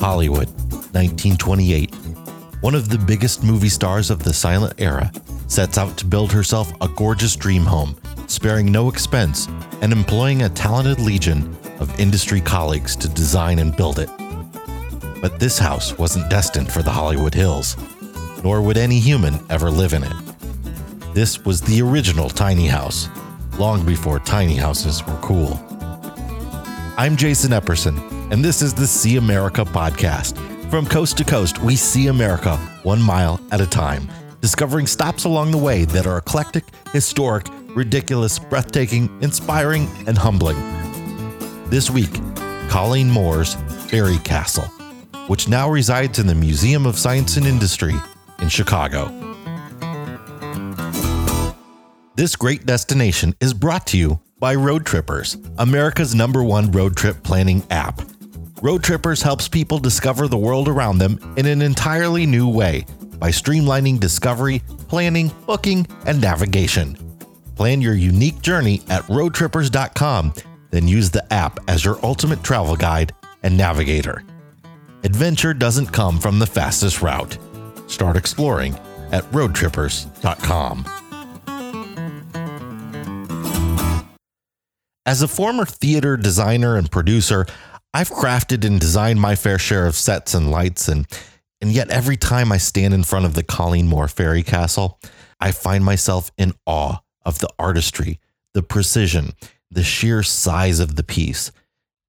Hollywood, 1928. One of the biggest movie stars of the silent era sets out to build herself a gorgeous dream home, sparing no expense and employing a talented legion of industry colleagues to design and build it. But this house wasn't destined for the Hollywood Hills, nor would any human ever live in it. This was the original tiny house, long before tiny houses were cool. I'm Jason Epperson, and this is the See America podcast. From coast to coast, we see America one mile at a time, discovering stops along the way that are eclectic, historic, ridiculous, breathtaking, inspiring, and humbling. This week, Colleen Moore's Fairy Castle, which now resides in the Museum of Science and Industry in Chicago. This great destination is brought to you by Road Trippers, America's number one road trip planning app. Road Trippers helps people discover the world around them in an entirely new way by streamlining discovery, planning, booking, and navigation. Plan your unique journey at roadtrippers.com, then use the app as your ultimate travel guide and navigator. Adventure doesn't come from the fastest route. Start exploring at roadtrippers.com. As a former theater designer and producer, I've crafted and designed my fair share of sets and lights, and, and yet every time I stand in front of the Colleen Moore Fairy Castle, I find myself in awe of the artistry, the precision, the sheer size of the piece.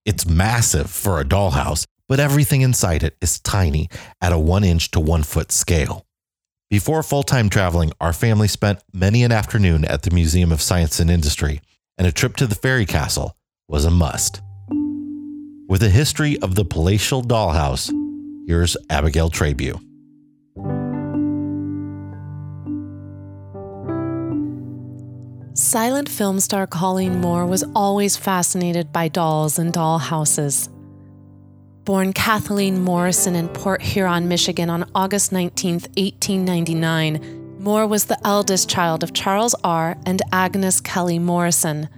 It's massive for a dollhouse, but everything inside it is tiny at a one inch to one foot scale. Before full time traveling, our family spent many an afternoon at the Museum of Science and Industry, and a trip to the Fairy Castle was a must. With a history of the palatial dollhouse, here's Abigail Trabue. Silent film star Colleen Moore was always fascinated by dolls and dollhouses. Born Kathleen Morrison in Port Huron, Michigan on August 19, 1899, Moore was the eldest child of Charles R. and Agnes Kelly Morrison.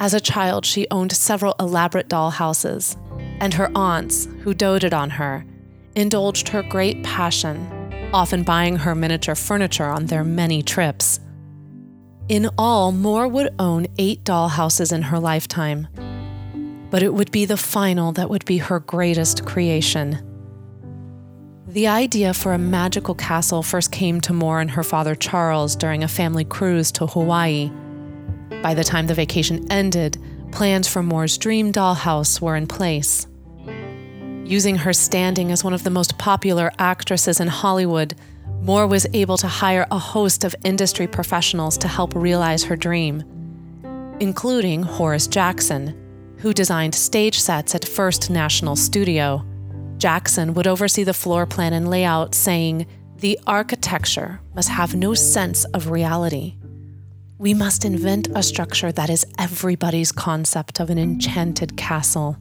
As a child, she owned several elaborate doll houses, and her aunts, who doted on her, indulged her great passion, often buying her miniature furniture on their many trips. In all, Moore would own eight doll houses in her lifetime, but it would be the final that would be her greatest creation. The idea for a magical castle first came to Moore and her father Charles during a family cruise to Hawaii by the time the vacation ended, plans for Moore's dream dollhouse were in place. Using her standing as one of the most popular actresses in Hollywood, Moore was able to hire a host of industry professionals to help realize her dream, including Horace Jackson, who designed stage sets at First National Studio. Jackson would oversee the floor plan and layout, saying, The architecture must have no sense of reality. We must invent a structure that is everybody's concept of an enchanted castle.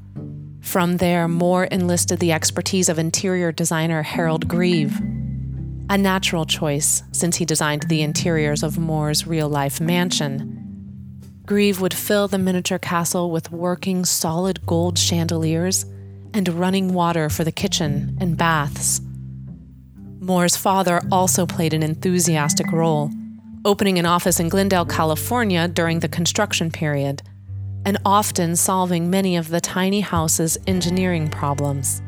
From there, Moore enlisted the expertise of interior designer Harold Grieve. A natural choice, since he designed the interiors of Moore's real life mansion. Grieve would fill the miniature castle with working solid gold chandeliers and running water for the kitchen and baths. Moore's father also played an enthusiastic role opening an office in Glendale, California during the construction period, and often solving many of the tiny house's engineering problems.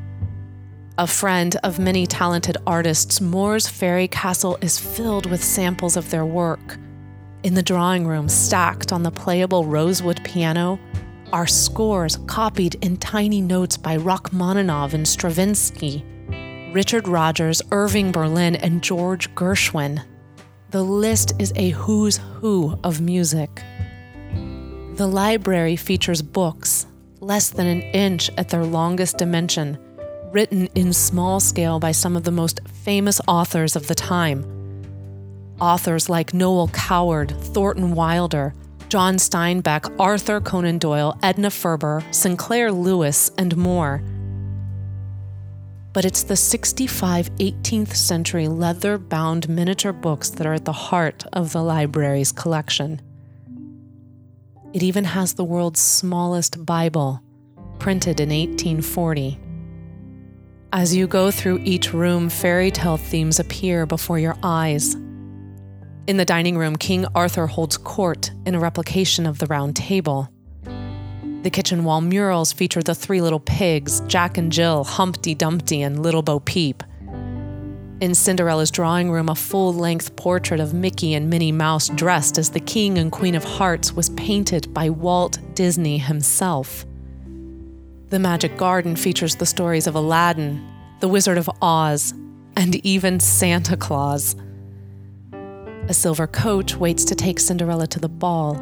A friend of many talented artists, Moore's Fairy Castle is filled with samples of their work. In the drawing room, stacked on the playable rosewood piano, are scores copied in tiny notes by Rachmaninoff and Stravinsky, Richard Rodgers, Irving Berlin, and George Gershwin. The list is a who's who of music. The library features books, less than an inch at their longest dimension, written in small scale by some of the most famous authors of the time. Authors like Noel Coward, Thornton Wilder, John Steinbeck, Arthur Conan Doyle, Edna Ferber, Sinclair Lewis, and more. but it's the 65 18th century leather bound miniature books that are at the heart of the library's collection. It even has the world's smallest Bible, printed in 1840. As you go through each room, fairy tale themes appear before your eyes. In the dining room, King Arthur holds court in a replication of the Round Table. The kitchen wall murals feature the three little pigs, Jack and Jill, Humpty Dumpty, and Little Bo Peep. In Cinderella's drawing room, a full length portrait of Mickey and Minnie Mouse dressed as the King and Queen of Hearts was painted by Walt Disney himself. The Magic Garden features the stories of Aladdin, the Wizard of Oz, and even Santa Claus. A silver coach waits to take Cinderella to the ball,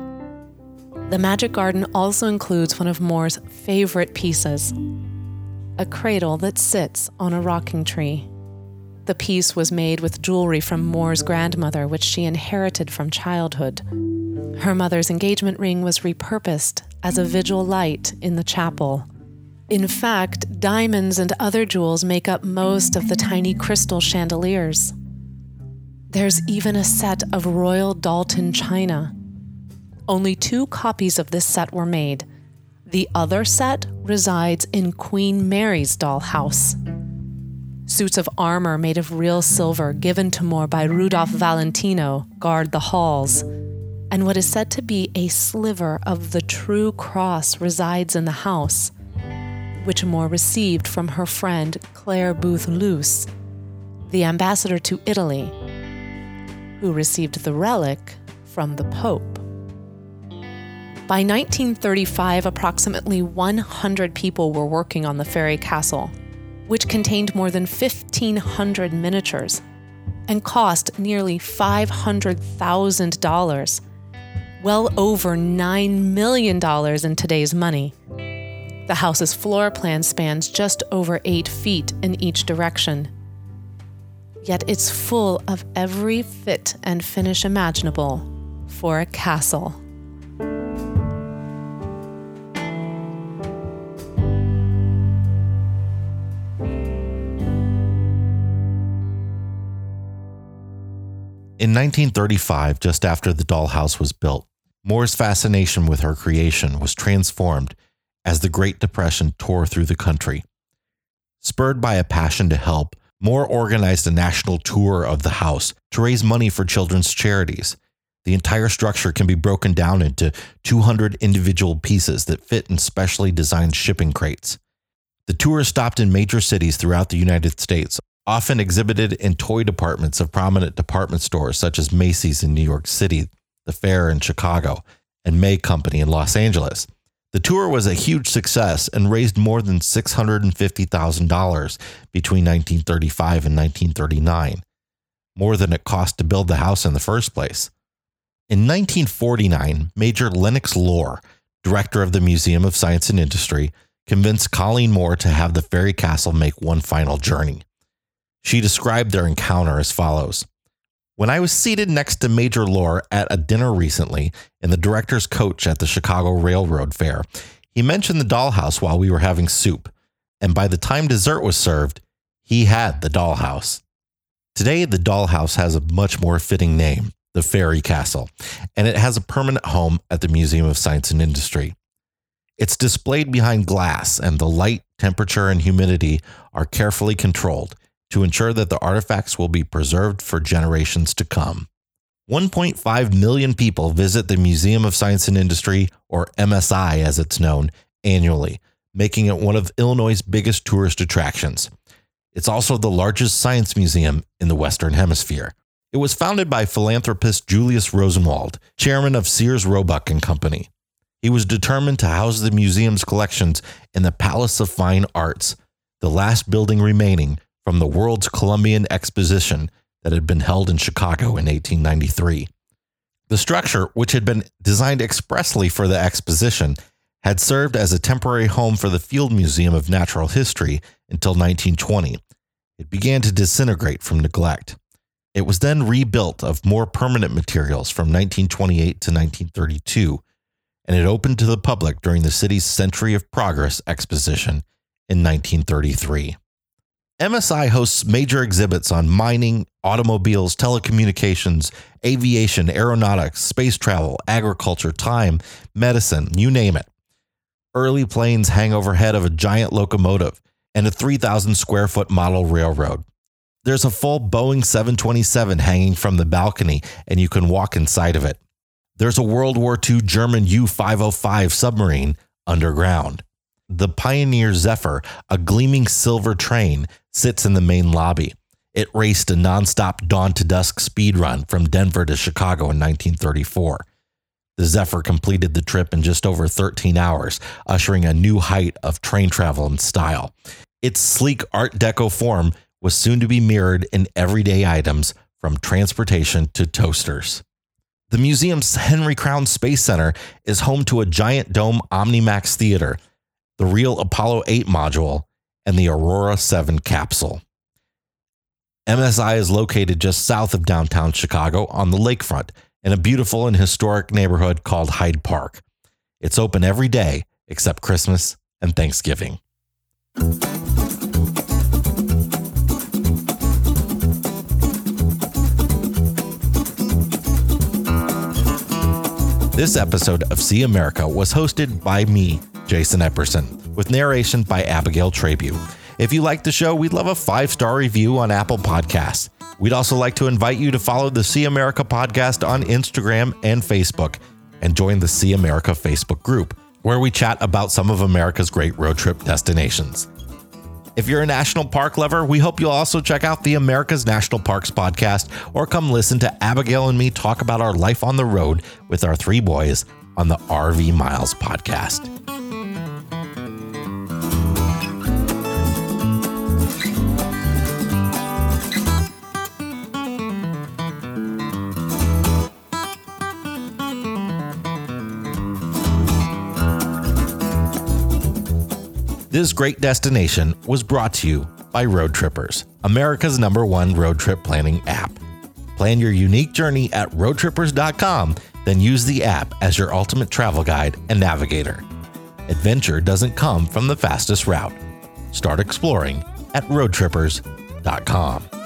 the Magic Garden also includes one of Moore's favorite pieces a cradle that sits on a rocking tree. The piece was made with jewelry from Moore's grandmother, which she inherited from childhood. Her mother's engagement ring was repurposed as a vigil light in the chapel. In fact, diamonds and other jewels make up most of the tiny crystal chandeliers. There's even a set of Royal Doulton china only two copies of this set were made. The other set resides in Queen Mary's dollhouse. Suits of armor made of real silver given to Moore by Rudolph Valentino guard the halls. And what is said to be a sliver of the true cross resides in the house, which Moore received from her friend Clare Boothe Luce, the ambassador to Italy, who received the relic from the Pope. By 1935, approximately 100 people were working on the fairy castle, which contained more than 1,500 miniatures and cost nearly $500,000, well over $9 million in today's money. The house's floor plan spans just over 8 feet in each direction. Yet it's full of every fit and finish imaginable for a castle. In 1935, just after the dollhouse was built, Moore's fascination with her creation was transformed as the Great Depression tore through the country. Spurred by a passion to help, Moore organized a national tour of the house to raise money for children's charities. The entire structure can be broken down into 200 individual pieces that fit in specially designed shipping crates. The tour stopped in major cities throughout the United States, often exhibited in toy departments of prominent department stores such as Macy's in New York City, the Fair in Chicago, and May Company in Los Angeles. The tour was a huge success and raised more than $650,000 between 1935 and 1939, more than it cost to build the house in the first place. In 1949, Major Lenox Lohr, director of the Museum of Science and Industry, convinced Colleen Moore to have the fairy castle make one final journey. She described their encounter as follows When I was seated next to Major Lohr at a dinner recently in the director's coach at the Chicago Railroad Fair, he mentioned the dollhouse while we were having soup, and by the time dessert was served, he had the dollhouse. Today, the dollhouse has a much more fitting name, the Fairy Castle, and it has a permanent home at the Museum of Science and Industry. It's displayed behind glass, and the light, temperature, and humidity are carefully controlled to ensure that the artifacts will be preserved for generations to come. 1.5 million people visit the Museum of Science and Industry, or MSI as it's known, annually, making it one of Illinois' biggest tourist attractions. It's also the largest science museum in the Western Hemisphere. It was founded by philanthropist Julius Rosenwald, chairman of Sears Roebuck and Company. He was determined to house the museum's collections in the Palace of Fine Arts, the last building remaining from the World's Columbian Exposition that had been held in Chicago in 1893. The structure, which had been designed expressly for the exposition, had served as a temporary home for the Field Museum of Natural History until 1920. It began to disintegrate from neglect. It was then rebuilt of more permanent materials from 1928 to 1932, and it opened to the public during the city's Century of Progress exposition in 1933. MSI hosts major exhibits on mining, automobiles, telecommunications, aviation, aeronautics, space travel, agriculture, time, medicine, you name it. Early planes hang overhead of a giant locomotive and a 3,000 square foot model railroad. There's a full Boeing 727 hanging from the balcony, and you can walk inside of it. There's a World War II German U 505 submarine underground. The Pioneer Zephyr, a gleaming silver train, sits in the main lobby. It raced a nonstop dawn to dusk speed run from Denver to Chicago in 1934. The Zephyr completed the trip in just over 13 hours, ushering a new height of train travel and style. Its sleek Art Deco form was soon to be mirrored in everyday items from transportation to toasters. The museum's Henry Crown Space Center is home to a giant dome Omnimax theater, the real Apollo 8 module, and the Aurora 7 capsule. MSI is located just south of downtown Chicago on the lakefront in a beautiful and historic neighborhood called Hyde Park. It's open every day except Christmas and Thanksgiving. This episode of See America was hosted by me, Jason Epperson, with narration by Abigail Trabue. If you like the show, we'd love a five star review on Apple Podcasts. We'd also like to invite you to follow the See America podcast on Instagram and Facebook and join the See America Facebook group, where we chat about some of America's great road trip destinations. If you're a national park lover, we hope you'll also check out the America's National Parks podcast or come listen to Abigail and me talk about our life on the road with our three boys on the RV Miles podcast. This great destination was brought to you by Road Trippers, America's number one road trip planning app. Plan your unique journey at roadtrippers.com, then use the app as your ultimate travel guide and navigator. Adventure doesn't come from the fastest route. Start exploring at roadtrippers.com.